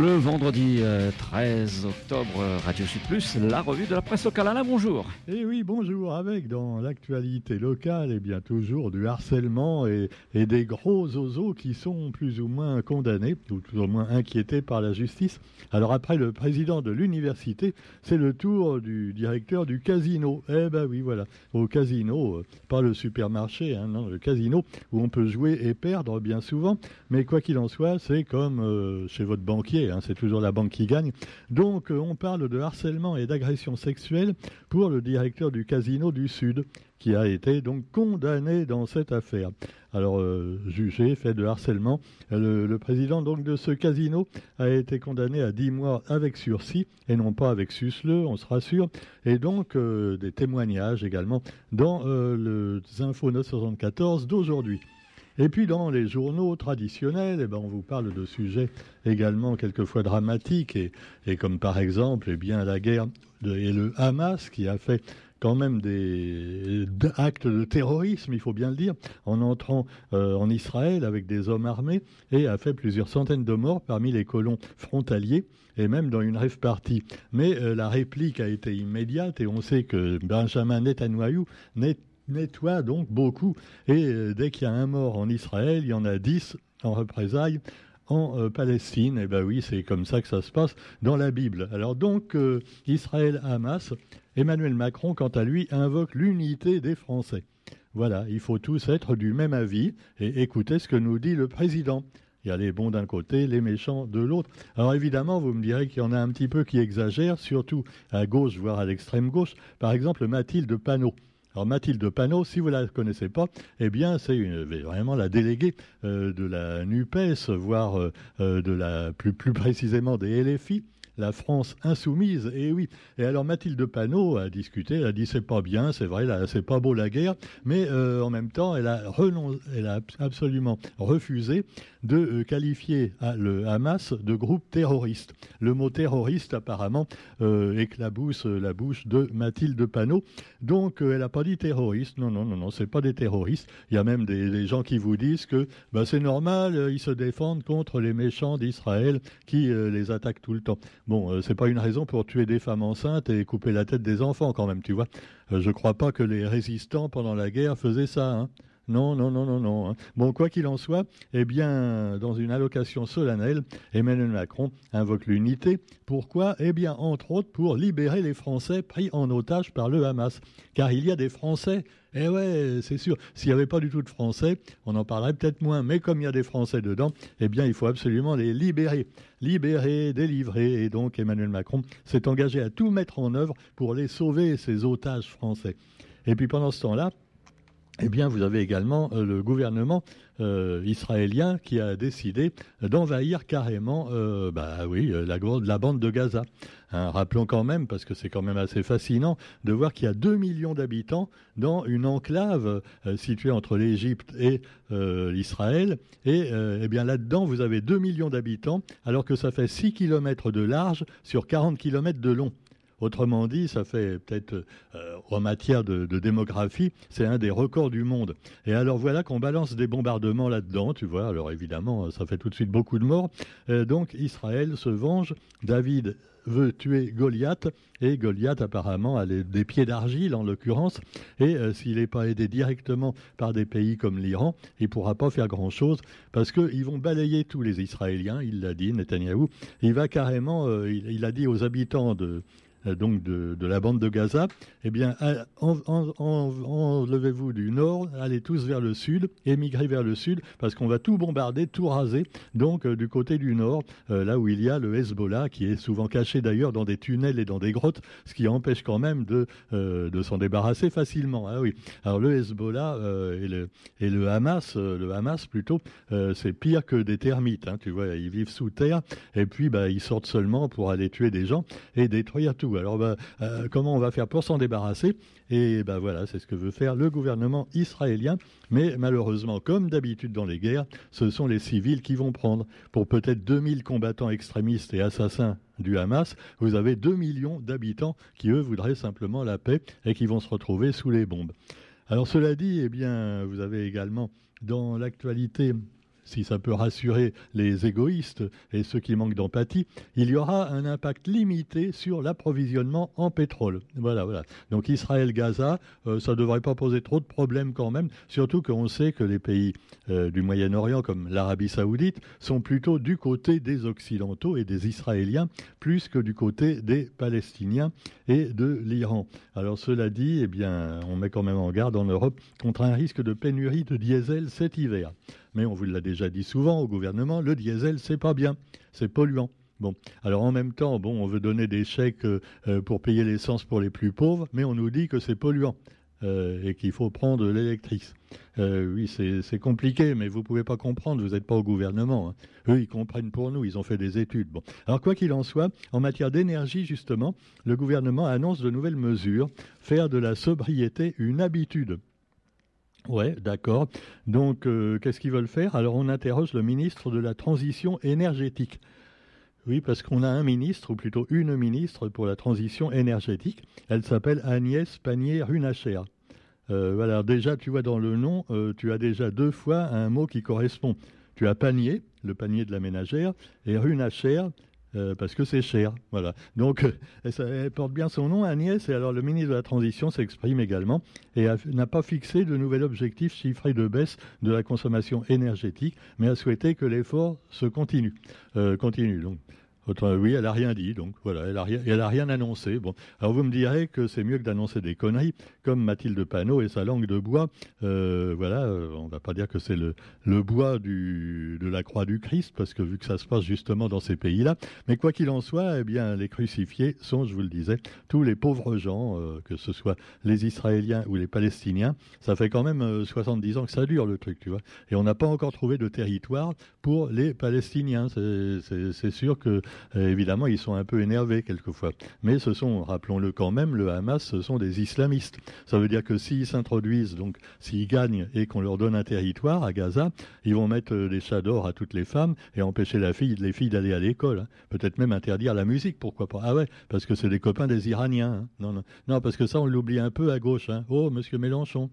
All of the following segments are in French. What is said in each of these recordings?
Le vendredi 13 euh, octobre, euh, Radio Sud Plus, la revue de la presse locale. Alain, bonjour. Eh oui, bonjour. Avec dans l'actualité locale, et eh bien toujours du harcèlement et, et, des gros oiseaux qui sont plus ou moins condamnés, ou plus ou moins inquiétés par la justice. Alors après le président de l'université, c'est le tour du directeur du casino. Eh ben oui, voilà. Au casino, euh, pas le supermarché, hein, non, le casino, où on peut jouer et perdre bien souvent. Mais quoi qu'il en soit, c'est comme chez votre banquier Hein, c'est toujours la banque qui gagne. Donc euh, on parle de harcèlement et d'agression sexuelle pour le directeur du casino du Sud, qui a été donc condamné dans cette affaire. Alors euh, jugé, fait de harcèlement, le, président donc de ce casino a été condamné à 10 mois avec sursis et non pas avec susleux, on se rassure, et donc euh, des témoignages également dans le Info 974 d'aujourd'hui. Et puis dans les journaux traditionnels, eh ben, on vous parle de sujets également quelquefois dramatiques, et, et comme par exemple eh bien, la guerre et le Hamas qui a fait quand même des, actes de terrorisme, il faut bien le dire, en entrant euh, en Israël avec des hommes armés et a fait plusieurs centaines de morts parmi les colons frontaliers et même dans une rêve partie. Mais euh, la réplique a été immédiate et on sait que Benjamin Netanyahu n'est nettoie donc beaucoup. Et euh, dès qu'il y a un mort en Israël, il y en a dix en représailles en euh, Palestine. Et eh ben oui, c'est comme ça que ça se passe dans la Bible. Alors donc, euh, Israël-Hamas, Emmanuel Macron, quant à lui, invoque l'unité des Français. Voilà, il faut tous être du même avis et écouter ce que nous dit le président. Il y a les bons d'un côté, les méchants de l'autre. Alors évidemment, vous me direz qu'il y en a un petit peu qui exagèrent, surtout à gauche, voire à l'extrême gauche. Par exemple, Mathilde Panot. Alors Mathilde Panot, si vous la connaissez pas, eh bien c'est vraiment la déléguée euh, de la Nupes, voire euh, euh, de la plus plus précisément des LFI la France insoumise. Et oui. Et alors Mathilde Panot a discuté, elle a dit c'est pas bien, c'est vrai, c'est pas beau la guerre, mais euh, en même temps, elle a, absolument refusé de euh, qualifier le Hamas de groupe terroriste. Le mot terroriste apparemment euh, éclabousse la bouche de Mathilde Panot. Donc elle n'a pas dit terroriste. Non, non, non, non, c'est pas des terroristes. Il y a même des, gens qui vous disent que bah, c'est normal, ils se défendent contre les méchants d'Israël qui les attaquent tout le temps. Bon, euh, c'est pas une raison pour tuer des femmes enceintes et couper la tête des enfants quand même, tu vois. Euh, je crois pas que les résistants pendant la guerre faisaient ça. Hein. Non, non, non, non, non. Hein. Bon, quoi qu'il en soit, eh bien, dans une allocation solennelle, Emmanuel Macron invoque l'unité. Pourquoi? Eh bien, entre autres, pour libérer les Français pris en otage par le Hamas. Car il y a des Français. Eh ouais, c'est sûr. S'il n'y avait pas du tout de Français, on en parlerait peut-être moins. Mais comme il y a des Français dedans, eh bien, il faut absolument les libérer. Libérer, délivrer. Et donc, Emmanuel Macron s'est engagé à tout mettre en œuvre pour les sauver, ces otages français. Et puis pendant ce temps-là, eh bien, vous avez également euh, le gouvernement euh, israélien qui a décidé d'envahir carrément, euh, bah oui, la, bande de Gaza. Hein, rappelons quand même, parce que c'est quand même assez fascinant, de voir qu'il y a 2 millions d'habitants dans une enclave située entre l'Égypte et l'Israël. Et eh bien là-dedans, vous avez 2 millions d'habitants, alors que ça fait 6 kilomètres de large sur 40 kilomètres de long. Autrement dit, ça fait peut-être euh, en matière de, démographie, c'est un des records du monde. Et alors voilà qu'on balance des bombardements là-dedans, tu vois. Alors évidemment, ça fait tout de suite beaucoup de morts. Euh, donc Israël se venge. David veut tuer Goliath et Goliath apparemment a des pieds d'argile en l'occurrence et euh, s'il n'est pas aidé directement par des pays comme l'Iran, il pourra pas faire grand chose parce qu'ils vont balayer tous les Israéliens. Il l'a dit, Netanyahou. Il va carrément, il, a dit aux habitants de donc de, la bande de Gaza, eh bien, enlevez-vous du nord, allez tous vers le sud, émigrez vers le sud, parce qu'on va tout bombarder, tout raser, donc euh, du côté du nord, euh, là où il y a le Hezbollah, qui est souvent caché d'ailleurs dans des tunnels et dans des grottes, ce qui empêche quand même de, de s'en débarrasser facilement. Ah oui. Alors le Hezbollah et, le, et le Hamas, le Hamas plutôt, c'est pire que des termites. Hein, tu vois, ils vivent sous terre, et puis bah, ils sortent seulement pour aller tuer des gens et détruire tout. Alors, bah, euh, comment on va faire pour s'en débarrasser? Et ben voilà, c'est ce que veut faire le gouvernement israélien. Mais malheureusement, comme d'habitude dans les guerres, ce sont les civils qui vont prendre. Pour peut-être 2000 combattants extrémistes et assassins du Hamas, vous avez 2 millions d'habitants qui, eux, voudraient simplement la paix et qui vont se retrouver sous les bombes. Alors cela dit, eh bien, vous avez également dans l'actualité si ça peut rassurer les égoïstes et ceux qui manquent d'empathie, il y aura un impact limité sur l'approvisionnement en pétrole. Voilà, voilà. Donc Israël-Gaza, euh, ça ne devrait pas poser trop de problèmes quand même, surtout qu'on sait que les pays euh, du Moyen-Orient, comme l'Arabie saoudite, sont plutôt du côté des Occidentaux et des Israéliens, plus que du côté des Palestiniens et de l'Iran. Alors cela dit, eh bien, on met quand même en garde en Europe contre un risque de pénurie de diesel cet hiver mais on vous l'a déjà dit souvent au gouvernement, le diesel, c'est pas bien, c'est polluant. Bon, alors en même temps, bon, on veut donner des chèques euh, pour payer l'essence pour les plus pauvres, mais on nous dit que c'est polluant euh, et qu'il faut prendre l'électrique. Euh, oui, c'est compliqué, mais vous ne pouvez pas comprendre, vous n'êtes pas au gouvernement. Hein. Eux, ils comprennent pour nous, ils ont fait des études. Bon. Alors quoi qu'il en soit, en matière d'énergie, justement, le gouvernement annonce de nouvelles mesures, faire de la sobriété une habitude. Ouais, d'accord. Donc, euh, qu'est-ce qu'ils veulent faire? Alors, on interroge le ministre de la Transition énergétique. Oui, parce qu'on a un ministre, ou plutôt une ministre pour la transition énergétique. Elle s'appelle Agnès Pannier-Runacher. Euh, voilà, déjà, tu vois dans le nom, euh, tu as déjà deux fois un mot qui correspond. Tu as panier, le panier de la ménagère, et Runacher, euh, parce que c'est cher. Voilà. Donc, euh, elle, porte bien son nom, Agnès, et alors le ministre de la Transition s'exprime également et n'a pas fixé de nouvel objectif chiffré de baisse de la consommation énergétique, mais a souhaité que l'effort se continue. Euh, continue. Donc, oui, elle n'a rien dit, donc voilà, elle n'a rien, elle a rien annoncé. Bon, alors vous me direz que c'est mieux que d'annoncer des conneries, comme Mathilde Panot et sa langue de bois. Euh, voilà, euh, on ne va pas dire que c'est le, bois de la croix du Christ, parce que vu que ça se passe justement dans ces pays-là. Mais quoi qu'il en soit, eh bien, les crucifiés sont, je vous le disais, tous les pauvres gens, euh, que ce soit les Israéliens ou les Palestiniens. Ça fait quand même 70 ans que ça dure le truc, tu vois. Et on n'a pas encore trouvé de territoire pour les Palestiniens. C'est sûr que euh, évidemment, ils sont un peu énervés quelquefois. Mais ce sont, rappelons-le quand même, le Hamas, ce sont des islamistes. Ça veut dire que s'ils s'introduisent, donc s'ils gagnent et qu'on leur donne un territoire à Gaza, ils vont mettre euh, des chats d'or à toutes les femmes et empêcher la fille, les filles d'aller à l'école. Hein. Peut-être même interdire la musique, pourquoi pas. Ah ouais, parce que c'est des copains des Iraniens. Hein. Non, non, non, parce que ça, on l'oublie un peu à gauche. Hein. Oh, monsieur Mélenchon.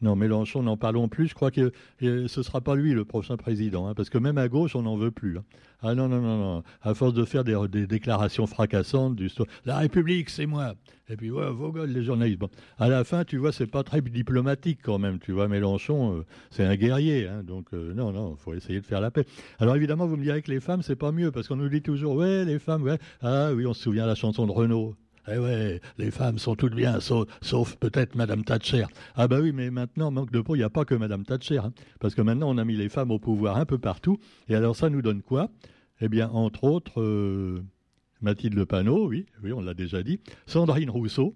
Non, Mélenchon, n'en parlons plus. Je crois que ce ne sera pas lui le prochain président, hein, parce que même à gauche, on n'en veut plus. Hein. Ah non, non, non, non. À force de faire des, déclarations fracassantes, du la République, c'est moi. Et puis, ouais, Vogel, les journalistes. À la fin, tu vois, c'est pas très diplomatique quand même. Tu vois, Mélenchon, euh, c'est un guerrier. Hein, donc, euh, non, non, il faut essayer de faire la paix. Alors, évidemment, vous me direz que les femmes, c'est pas mieux, parce qu'on nous dit toujours, ouais, les femmes, ouais. Ah oui, on se souvient de la chanson de Renault. Eh ouais, les femmes sont toutes bien, sauf, peut-être Madame Thatcher. Ah bah oui, mais maintenant, manque de peau, il n'y a pas que Madame Thatcher. Hein. parce que maintenant, on a mis les femmes au pouvoir un peu partout. Et alors, ça nous donne quoi? Eh bien, entre autres, euh, Mathilde Le Panneau, oui, oui, on l'a déjà dit. Sandrine Rousseau.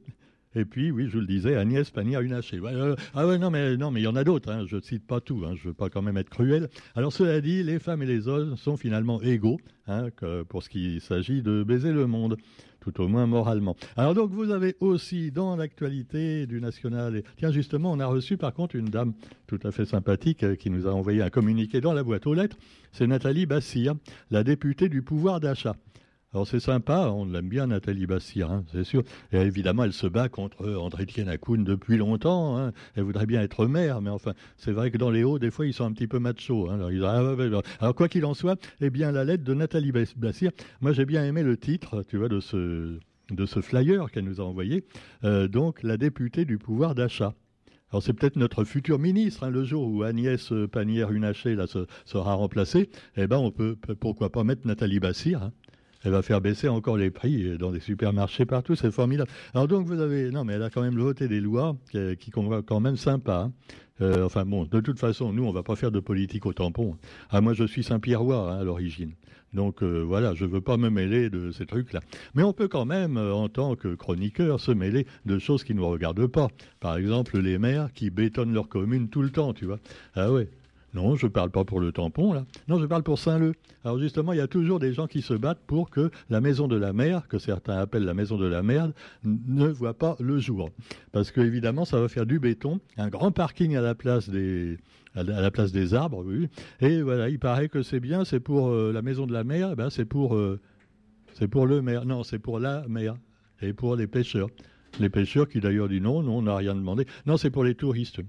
Et puis, oui, je le disais, Agnès Pannier-Runacher. Euh, ah ouais, non, mais non, mais il y en a d'autres. Hein, je ne cite pas tout. Hein, je ne veux pas quand même être cruel. Alors, cela dit, les femmes et les hommes sont finalement égaux pour ce qui s'agit de baiser le monde tout au moins moralement. Alors donc vous avez aussi dans l'actualité du national, tiens justement on a reçu par contre une dame tout à fait sympathique euh, qui nous a envoyé un communiqué dans la boîte aux lettres, c'est Nathalie Bassir, la députée du pouvoir d'achat. Alors c'est sympa, on l'aime bien Nathalie Bassir, hein, c'est sûr. Et évidemment, elle se bat contre André Tienakoun depuis longtemps. Hein. Elle voudrait bien être mère, mais enfin, c'est vrai que dans les hauts, des fois, ils sont un petit peu machos. Hein. Alors, Alors, quoi qu'il en soit, eh bien, la lettre de Nathalie Bassir, moi j'ai bien aimé le titre, tu vois, de ce de ce flyer qu'elle nous a envoyé. Euh, donc, la députée du pouvoir d'achat. Alors c'est peut-être notre futur ministre, le jour où Agnès Pannier-Runacher sera remplacée, eh ben on peut pourquoi pas mettre Nathalie Bassir elle va faire baisser encore les prix dans des supermarchés partout, c'est formidable. Alors donc vous avez, non mais elle a quand même voté des lois qui, qui sont quand même sympas. Hein. Euh, enfin bon, de toute façon, nous on va pas faire de politique au tampon. Ah moi je suis Saint-Pierrois hein, à l'origine. Donc euh, voilà, je veux pas me mêler de ces trucs-là. Mais on peut quand même, euh, en tant que chroniqueur, se mêler de choses qui ne nous regardent pas. Par exemple, les maires qui bétonnent leur commune tout le temps, tu vois. Ah ouais, non, je ne parle pas pour le tampon, là. Non, je parle pour Saint-Leu. Alors justement, il y a toujours des gens qui se battent pour que la maison de la mer, que certains appellent la maison de la merde, ne voit pas le jour. Parce que évidemment, ça va faire du béton, un grand parking à la place des, arbres. Et voilà, il paraît que c'est bien, c'est pour euh, la maison de la mer, eh ben c'est pour, euh, c'est pour le maire. Non, c'est pour la mer et pour les pêcheurs. Les pêcheurs qui d'ailleurs disent non, non, on n'a rien demandé. Non, c'est pour les touristes.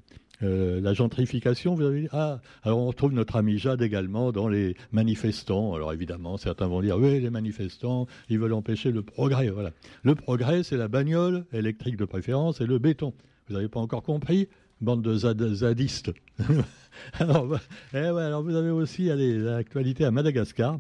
Euh, la gentrification, vous avez dit Ah, alors on retrouve notre ami Jade également dans les manifestants. Alors évidemment, certains vont dire Oui, les manifestants, ils veulent empêcher le progrès. Voilà. Le progrès, c'est la bagnole électrique de préférence et le béton. Vous n'avez pas encore compris Bande de zadistes. alors, eh alors, vous avez aussi l'actualité à Madagascar.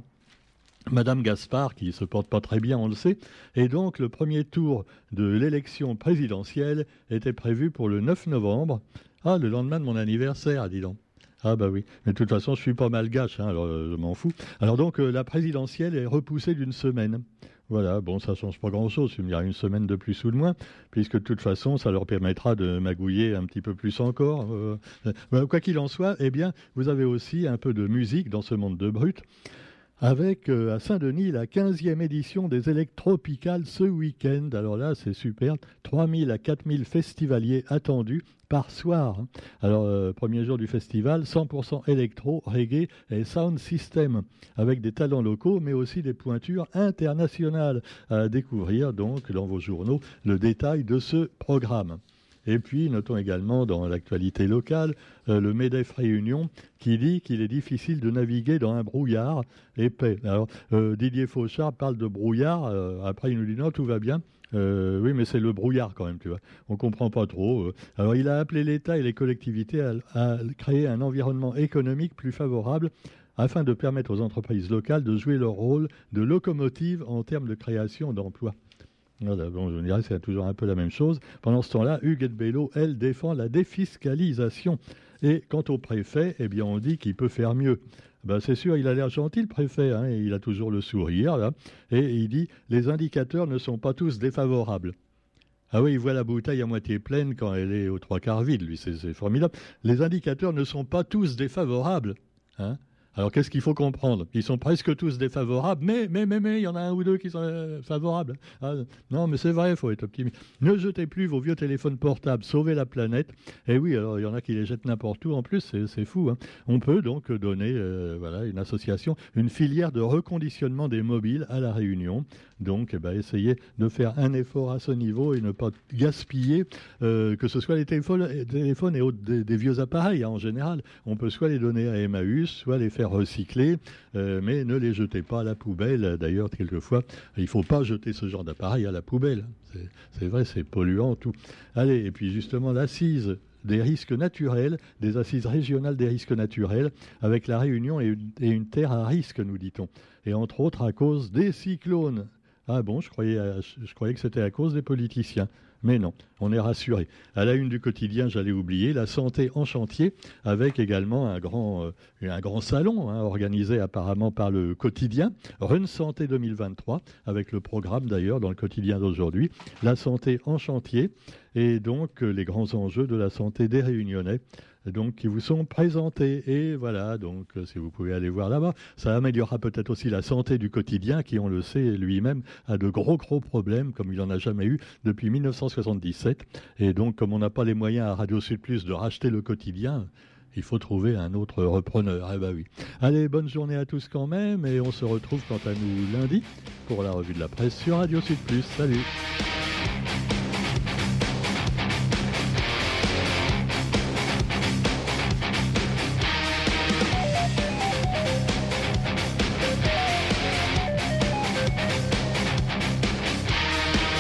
Madame Gaspard, qui se porte pas très bien, on le sait, et donc le premier tour de l'élection présidentielle était prévu pour le 9 novembre. Ah, le lendemain de mon anniversaire, dis donc. Ah bah oui, mais de toute façon, je suis pas malgache, hein, alors euh, je m'en fous. Alors donc, euh, la présidentielle est repoussée d'une semaine. Voilà, bon, ça change pas grand-chose, il y a une semaine de plus ou de moins, puisque de toute façon, ça leur permettra de magouiller un petit peu plus encore. Euh, quoi qu'il en soit, eh bien, vous avez aussi un peu de musique dans ce monde de brut avec à Saint-Denis la 15e édition des Électropicales ce week-end. Alors là, c'est super. 3000 à 4000 festivaliers attendus par soir. Alors, euh, premier jour du festival, 100% électro, reggae et sound system, avec des talents locaux, mais aussi des pointures internationales à découvrir, donc, dans vos journaux, le détail de ce programme. Et puis, notons également dans l'actualité locale euh, le MEDEF Réunion qui dit qu'il est difficile de naviguer dans un brouillard épais. Alors, euh, Didier Fauchard parle de brouillard, après il nous dit non, tout va bien. Euh, oui, mais c'est le brouillard quand même, tu vois. On comprend pas trop. Euh. Alors, il a appelé l'État et les collectivités à, créer un environnement économique plus favorable afin de permettre aux entreprises locales de jouer leur rôle de locomotive en termes de création d'emplois. Voilà, bon, je dirais c'est toujours un peu la même chose. Pendant ce temps-là, Huguette Bello, elle, défend la défiscalisation. Et quant au préfet, eh bien, on dit qu'il peut faire mieux. Ben, c'est sûr, il a l'air gentil, le préfet, hein, il a toujours le sourire, là, et il dit les indicateurs ne sont pas tous défavorables. Ah oui, il voit la bouteille à moitié pleine quand elle est aux trois quarts vide, lui, c'est formidable. Les indicateurs ne sont pas tous défavorables. Hein alors qu'est-ce qu'il faut comprendre? Ils sont presque tous défavorables, mais, mais, mais, mais, il y en a un ou deux qui sont euh, favorables. Ah, non, mais c'est vrai, il faut être optimiste. Ne jetez plus vos vieux téléphones portables, sauvez la planète. Et oui, alors il y en a qui les jettent n'importe où en plus, c'est fou. Hein. On peut donc donner euh, voilà, une association, une filière de reconditionnement des mobiles à La Réunion. Donc, eh ben, essayez de faire un effort à ce niveau et ne pas gaspiller, euh, que ce soit les téléphones, téléphones et autres, des, vieux appareils hein, en général. On peut soit les donner à Emmaüs, soit les faire recycler, euh, mais ne les jetez pas à la poubelle. D'ailleurs, quelquefois, il ne faut pas jeter ce genre d'appareil à la poubelle. C'est vrai, c'est polluant, tout. Allez, et puis justement, l'assise des risques naturels, des assises régionales des risques naturels, avec la Réunion et une terre à risque, nous dit-on. Et entre autres à cause des cyclones. Ah bon, je croyais, je croyais que c'était à cause des politiciens. Mais non, on est rassuré. À la une du quotidien, j'allais oublier, la santé en chantier, avec également un grand, euh, salon hein, organisé apparemment par le quotidien, Run Santé 2023, avec le programme d'ailleurs dans le quotidien d'aujourd'hui, la santé en chantier, et donc euh, les grands enjeux de la santé des Réunionnais donc qui vous sont présentés. Et voilà, donc euh, si vous pouvez aller voir là-bas, ça améliorera peut-être aussi la santé du quotidien qui, on le sait, lui-même a de gros gros problèmes comme il n'en a jamais eu depuis 1977. Et donc comme on n'a pas les moyens à Radio Sud Plus de racheter le quotidien, il faut trouver un autre repreneur. Eh ben oui. Allez, bonne journée à tous quand même, et on se retrouve quant à nous lundi pour la revue de la presse sur Radio Sud Plus. Salut